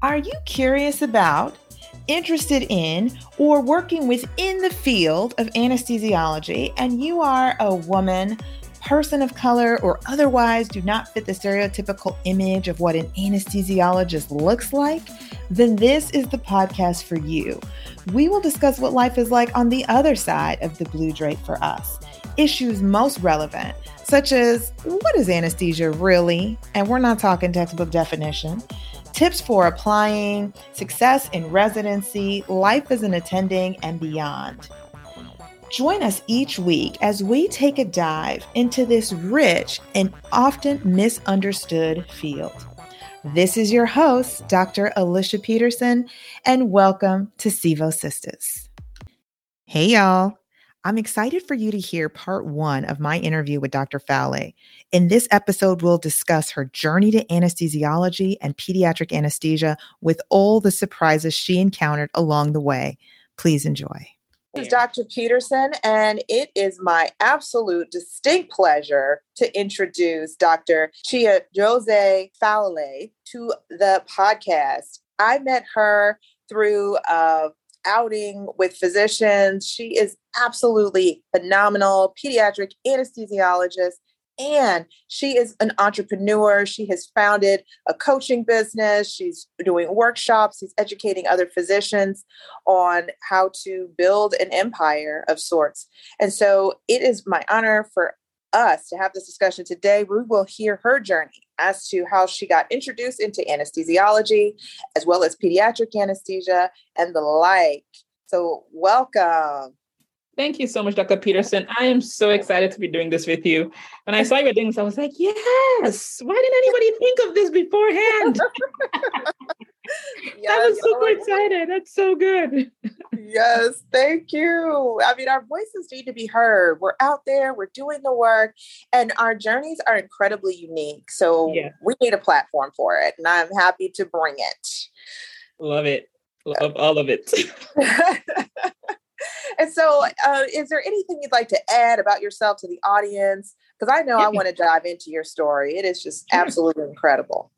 Are you curious about, interested in, or working within the field of anesthesiology and you are a woman, person of color, or otherwise do not fit the stereotypical image of what an anesthesiologist looks like? Then this is the podcast for you. We will discuss what life is like on the other side of the blue drape for us, issues most relevant such as what is anesthesia really? And we're not talking textbook definition tips for applying, success in residency, life as an attending, and beyond. Join us each week as we take a dive into this rich and often misunderstood field. This is your host, Dr. Alicia Peterson, and welcome to Sevo Sistas. Hey, y'all. I'm excited for you to hear part one of my interview with Dr. Fawole. In this episode, we'll discuss her journey to anesthesiology and pediatric anesthesia with all the surprises she encountered along the way. Please enjoy. This is Dr. Peterson, and it is my absolute distinct pleasure to introduce Dr. Chia Jose Fowle to the podcast. I met her through uh, outing with physicians. She is absolutely phenomenal pediatric anesthesiologist and she is an entrepreneur. She has founded a coaching business. She's doing workshops. She's educating other physicians on how to build an empire of sorts. And so it is my honor for us to have this discussion today. We will hear her journey as to how she got introduced into anesthesiology, as well as pediatric anesthesia and the like. So, welcome. Thank you so much, Dr. Peterson. I am so excited to be doing this with you. When I saw you doing this, I was like, yes, why didn't anybody think of this beforehand? yes. I was super oh excited. That's so good. Yes, thank you. I mean, our voices need to be heard. We're out there, we're doing the work, and our journeys are incredibly unique. So yeah. we need a platform for it, and I'm happy to bring it. Love it. Love all of it. and so, uh, is there anything you'd like to add about yourself to the audience? Because I know yeah. I want to dive into your story. It is just absolutely incredible.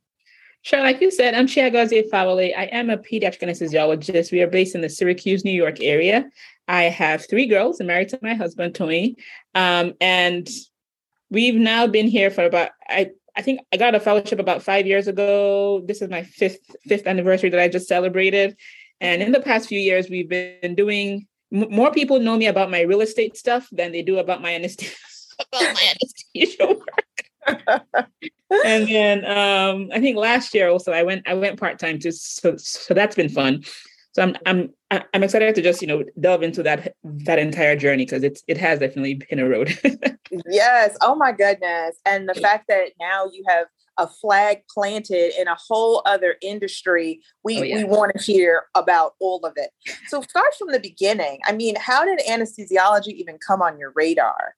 Sure, like you said, I'm Chia Chiagozie Fawole. I am a pediatric anesthesiologist. We are based in the Syracuse, New York area. I have three girls. I'm married to my husband, Tony. Um, and we've now been here for about, I, I think I got a fellowship about five years ago. This is my fifth fifth anniversary that I just celebrated. And in the past few years, we've been doing more people know me about my real estate stuff than they do about my anesthesia about my anesthesia work. and then um, I think last year also I went I went part time too, so so that's been fun. So I'm I'm I'm excited to just you know delve into that that entire journey because it's it has definitely been a road. yes. Oh my goodness. And the fact that now you have a flag planted in a whole other industry, we, oh, yeah. we want to hear about all of it. So start from the beginning. I mean, how did anesthesiology even come on your radar?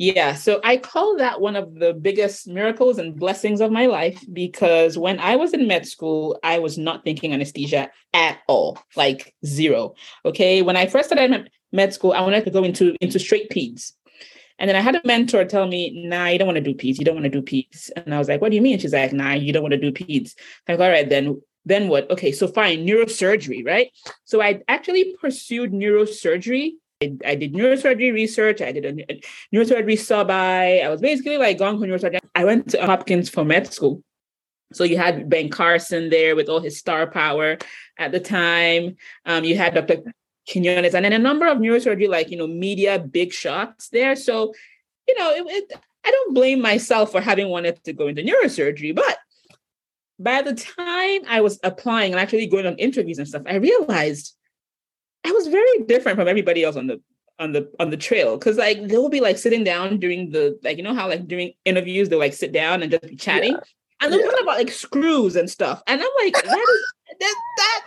Yeah, so I call that one of the biggest miracles and blessings of my life because when I was in med school, I was not thinking anesthesia at all, like zero. Okay, when I first started med school, I wanted to go into into straight peds. And then I had a mentor tell me, nah, you don't want to do peds. You don't want to do peds. And I was like, what do you mean? She's like, nah, you don't want to do peds. I'm like, all right, then then what? Okay, so fine, neurosurgery, right? So I actually pursued neurosurgery. I, did neurosurgery research. I did a, neurosurgery sub I. I was basically like going for neurosurgery. I went to Hopkins for med school. So you had Ben Carson there with all his star power at the time. Um, you had Dr. Quinones, and then a number of neurosurgery, like, you know, media big shots there. So, you know, it, it, I don't blame myself for having wanted to go into neurosurgery, but by the time I was applying and actually going on interviews and stuff, I realized I was very different from everybody else on the on the on the trail because like they'll be like sitting down during the like you know how like during interviews they like sit down and just be chatting yeah. and they're yeah. talking about like screws and stuff and I'm like that is that, that,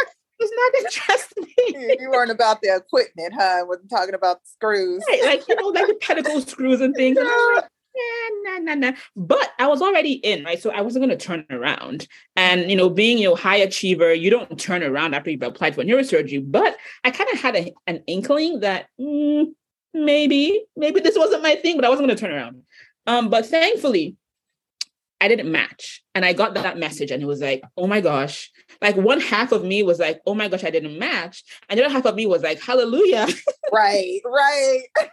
it's not interesting. you weren't about the equipment, huh? I Wasn't talking about the screws. Right, like you know, like the pedicle screws and things. And I'm like, nah, nah, nah, nah. But I was already in, right? So I wasn't going to turn around. And, you know, being, you know, high achiever, you don't turn around after you've applied for neurosurgery. But I kind of had a, an inkling that mm, maybe, maybe this wasn't my thing, but I wasn't going to turn around. Um, but thankfully, I didn't match. And I got that message and it was like, oh my gosh. Like one half of me was like, oh my gosh, I didn't match. And the other half of me was like, hallelujah. Right, right.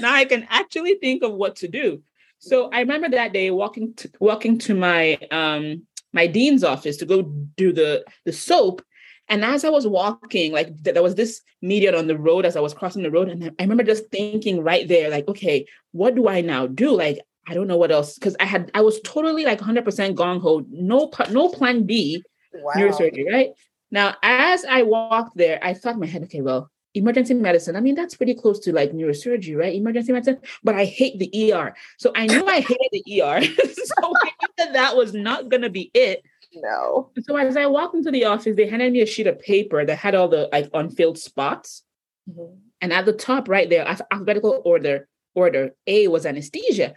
now I can actually think of what to do. So I remember that day walking to walking to my um my dean's office to go do the the SOAP. And as I was walking, like th- there was this median on the road as I was crossing the road. And I remember just thinking right there, like, okay, what do I now do? Like, I don't know what else because I had I was totally like 100% gong ho, no no plan B wow. neurosurgery, right? Now, as I walked there, I thought in my head, okay, well, emergency medicine. I mean, that's pretty close to like neurosurgery, right? Emergency medicine, but I hate the ER. So I knew I hated the ER. so I knew that that was not gonna be it. No. So as I walked into the office, they handed me a sheet of paper that had all the like unfilled spots. Mm-hmm. And at the top, right there, alphabetical order, order A was anesthesia.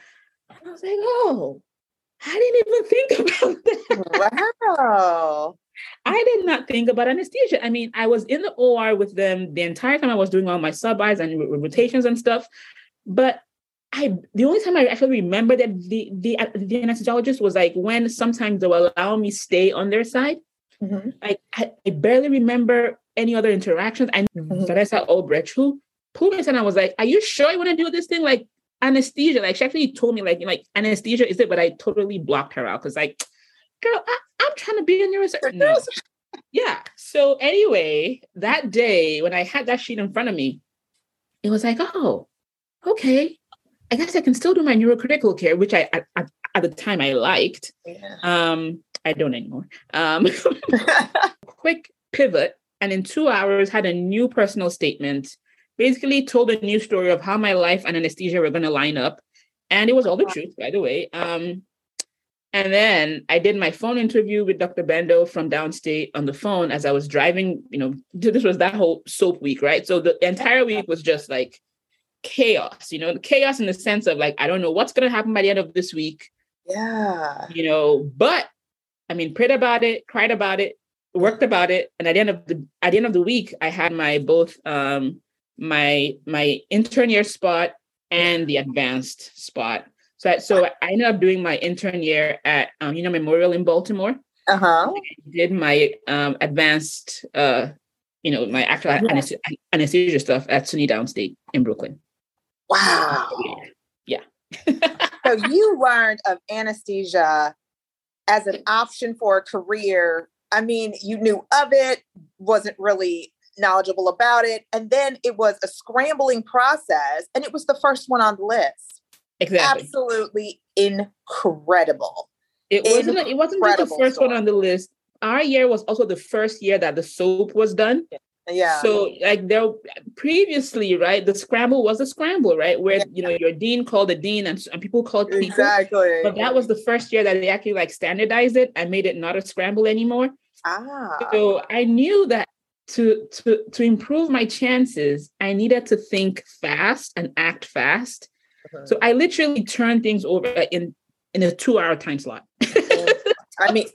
And I was like, oh, I didn't even think about that. Wow. I did not think about anesthesia. I mean, I was in the OR with them the entire time I was doing all my sub eyes and rotations and stuff. But I the only time I actually remember that the the, the anesthesiologist was like when sometimes they will allow me stay on their side. Mm-hmm. I, I barely remember any other interactions. I mm-hmm. Vanessa Albrecht who pulled me aside and I was like, "Are you sure you want to do this thing?" Like anesthesia. Like she actually told me like, like anesthesia is it, but I totally blocked her out because like, girl, I, am trying to be a neurosurgeon. No. yeah. So anyway, that day when I had that sheet in front of me, it was like, oh, okay. I guess I can still do my neurocritical care, which I, I, I at the time I liked. Yeah. Um, I don't anymore. Um, quick pivot, and in two hours had a new personal statement basically told a new story of how my life and anesthesia were going to line up. And it was all the truth, by the way. Um, and then I did my phone interview with Dr. Bendo from downstate on the phone as I was driving. You know, this was that whole SOAP week, right? So the entire week was just like chaos, you know, chaos in the sense of like, I don't know what's going to happen by the end of this week. Yeah. You know, but I mean, prayed about it, cried about it, worked about it. And at the end of the at the end of the week, I had my both um my my intern year spot and the advanced spot. So, so I ended up doing my intern year at um, you know Memorial in Baltimore. Uh huh. Did my um, advanced, uh, you know, my actual yeah. anesthesia, anesthesia stuff at SUNY Downstate in Brooklyn. Wow. Yeah. so you learned of anesthesia as an option for a career. I mean, you knew of it, wasn't really knowledgeable about it. And then it was a scrambling process, and it was the first one on the list. Exactly. Absolutely incredible. It wasn't. Incredible it wasn't just the first story. one on the list. Our year was also the first year that the SOAP was done. Yeah. So like there previously, right? The scramble was a scramble, right? Where yeah. you know your dean called the dean and, and people called people. Exactly. But that was the first year that they actually like standardized it and made it not a scramble anymore. Ah. So I knew that to to to improve my chances, I needed to think fast and act fast. So I literally turn things over in in a two hour time slot. I mean,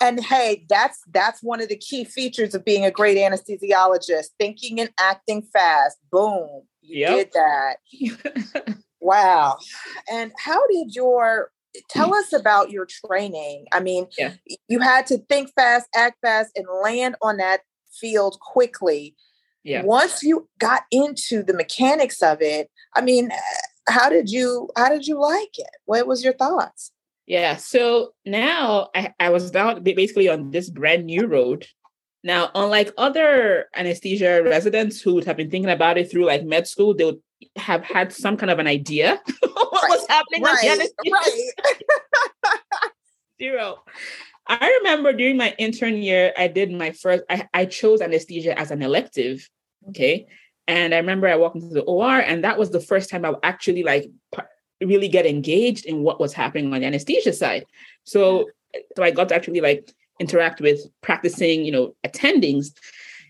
and hey, that's that's one of the key features of being a great anesthesiologist: thinking and acting fast. Boom, you yep. did that. wow. And how did your tell us about your training? I mean, yeah. you had to think fast, act fast, and land on that field quickly. Yeah. Once you got into the mechanics of it, I mean, how did you how did you like it? What was your thoughts? Yeah. So now I, I was down basically on this brand new road. Now, unlike other anesthesia residents who would have been thinking about it through like med school, they would have had some kind of an idea what right. was happening right. Right. Zero. I remember during my intern year, I did my first, I, I chose anesthesia as an elective. Okay. And I remember I walked into the OR, and that was the first time I actually like really get engaged in what was happening on the anesthesia side. So, so I got to actually like interact with practicing, you know, attendings.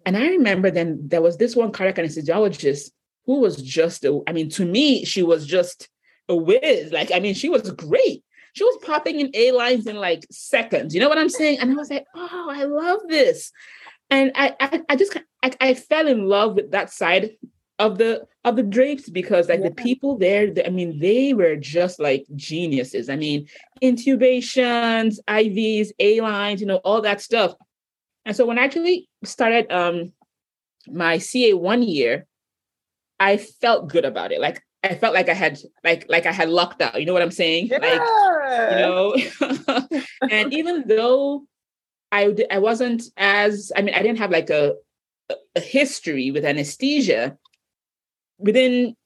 And I remember then there was this one cardiac anesthesiologist who was just, a, I mean, to me, she was just a whiz. Like, I mean, she was great she was popping in A lines in like seconds. You know what I'm saying? And I was like, oh, I love this. And I, I, I just, I, I fell in love with that side of the of the drapes because like yeah. the people there, I mean, they were just like geniuses. I mean, intubations, IVs, A lines, you know, all that stuff. And so when I actually started um, my CA one year, I felt good about it. Like I felt like I had like like I had lucked out. You know what I'm saying? Yeah. Like you know. and even though I I wasn't as I mean I didn't have like a a history with anesthesia within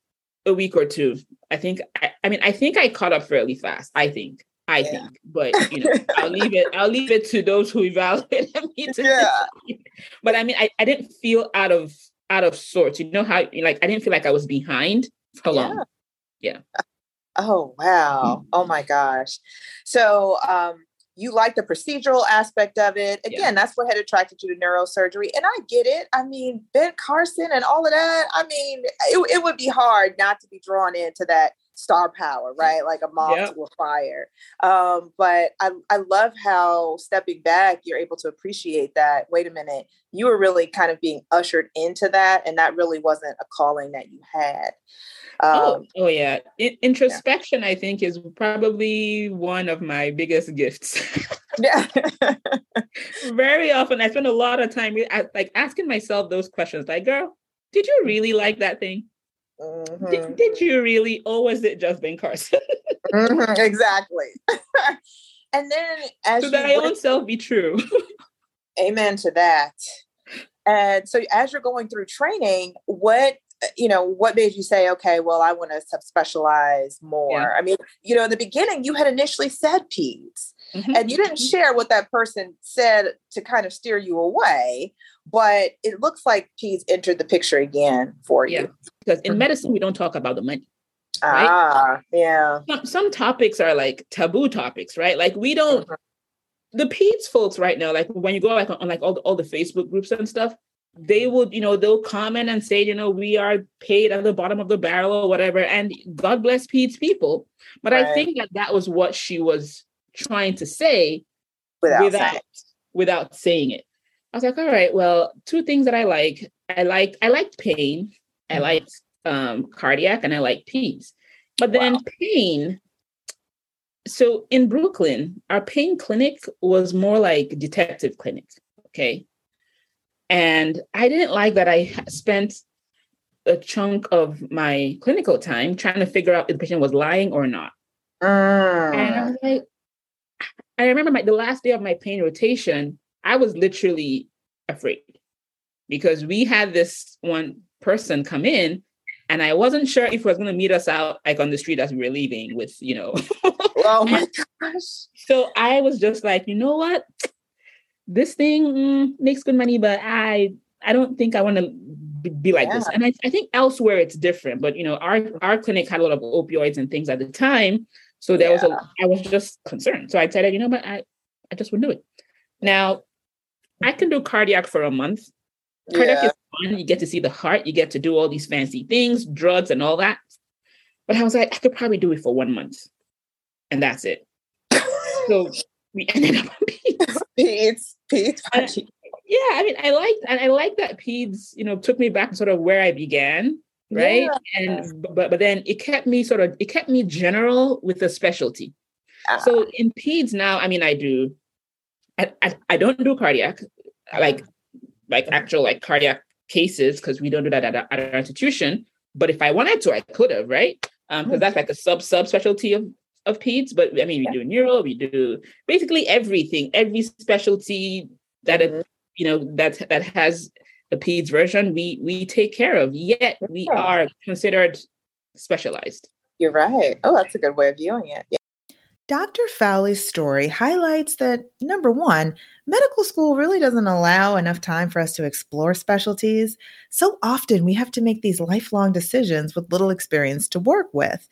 a week or two. I think I, I mean I think I caught up fairly fast. I think. I yeah. think, but you know, I'll leave it. I'll leave it to those who evaluate me. To yeah. But I mean, I, I didn't feel out of out of sorts. You know how like I didn't feel like I was behind for long. Yeah. Oh wow. Oh my gosh. So um you like the procedural aspect of it. Again, yeah. that's what had attracted you to neurosurgery. And I get it. I mean, Ben Carson and all of that. I mean, it, it would be hard not to be drawn into that star power, right? Like a moth yep. to a fire. Um, but I, I love how stepping back, you're able to appreciate that. Wait a minute, you were really kind of being ushered into that, and that really wasn't a calling that you had. Oh, um, oh, oh yeah. I- introspection, yeah. I think, is probably one of my biggest gifts. yeah. Very often, I spend a lot of time like asking myself those questions, like, "Girl, did you really like that thing? Mm-hmm. Did, did, you really, or was it just Ben Carson?" mm-hmm, exactly. and then, as so that my own self be true. amen to that. And so, as you're going through training, what uh, you know, what made you say, okay, well, I want to subspecialize more? Yeah. I mean, you know, in the beginning, you had initially said peds, mm-hmm. and you didn't mm-hmm. share what that person said to kind of steer you away. But it looks like peds entered the picture again for yeah. you. Because in medicine, we don't talk about the money. Right? Ah, yeah. Some, some topics are like taboo topics, right? Like we don't. Mm-hmm. The peds folks right now, like when you go like on, on like all the, all the Facebook groups and stuff, they would, you know, they'll comment and say, you know, we are paid at the bottom of the barrel or whatever. And God bless Pete's people. But right. I think that that was what she was trying to say without without saying, without saying it. I was like, all right, well, two things that I like. I liked I liked pain. Mm-hmm. I liked um, cardiac, and I like peds. But then wow. pain. So in Brooklyn, our pain clinic was more like detective clinic. Okay, and I didn't like that I spent a chunk of my clinical time trying to figure out if the patient was lying or not. Mm. And I was like, I remember my, the last day of my pain rotation, I was literally afraid because we had this one person come in and I wasn't sure if he was going to meet us out like on the street as we were leaving with, you know. oh my gosh. So I was just like, you know what? this thing mm, makes good money, but I I don't think I want to be like yeah. this. And I, I think elsewhere it's different, but you know, our our clinic had a lot of opioids and things at the time. So there yeah. was a I was just concerned. So I said, you know, what, I I just wouldn't do it. Now I can do cardiac for a month. Cardiac yeah. is fun. You get to see the heart, you get to do all these fancy things, drugs and all that. But I was like, I could probably do it for one month. And that's it. so we ended up on peds. Peds, peds. yeah, I mean, I liked and I like that peds, you know, took me back to sort of where I began, right? Yeah. And but but then it kept me sort of it kept me general with a specialty. Uh, so in peds now, I mean, I do, I, I, I don't do cardiac, like like actual like cardiac cases because we don't do that at, at our institution. But if I wanted to, I could have, right? Because um, that's like a sub subspecialty of of peds, but I mean, we do neuro, we do basically everything, every specialty that mm-hmm. it, you know that that has a peds version, we we take care of. Yet we are considered specialized. You're right. Oh, that's a good way of viewing it. Yeah. Dr. Fawole's story highlights that number one, medical school really doesn't allow enough time for us to explore specialties. So often we have to make these lifelong decisions with little experience to work with.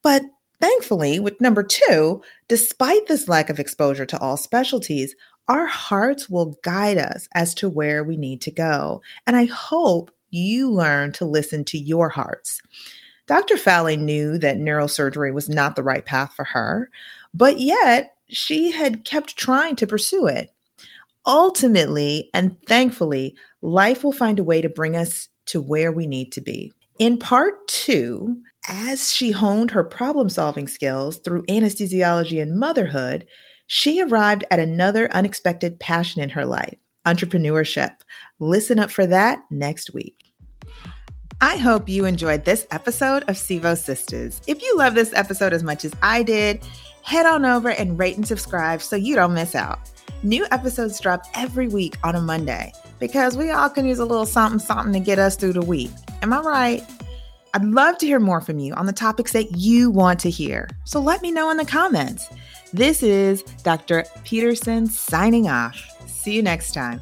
But Thankfully, with number two, despite this lack of exposure to all specialties, our hearts will guide us as to where we need to go. And I hope you learn to listen to your hearts. Dr. Fawole knew that neurosurgery was not the right path for her, but yet she had kept trying to pursue it. Ultimately and thankfully, life will find a way to bring us to where we need to be. In part two, as she honed her problem solving skills through anesthesiology and motherhood, she arrived at another unexpected passion in her life entrepreneurship. Listen up for that next week. I hope you enjoyed this episode of Sevo Sistas. If you love this episode as much as I did, head on over and rate and subscribe so you don't miss out. New episodes drop every week on a Monday because we all can use a little something something to get us through the week. Am I right? I'd love to hear more from you on the topics that you want to hear. So let me know in the comments. This is Dr. Peterson signing off. See you next time.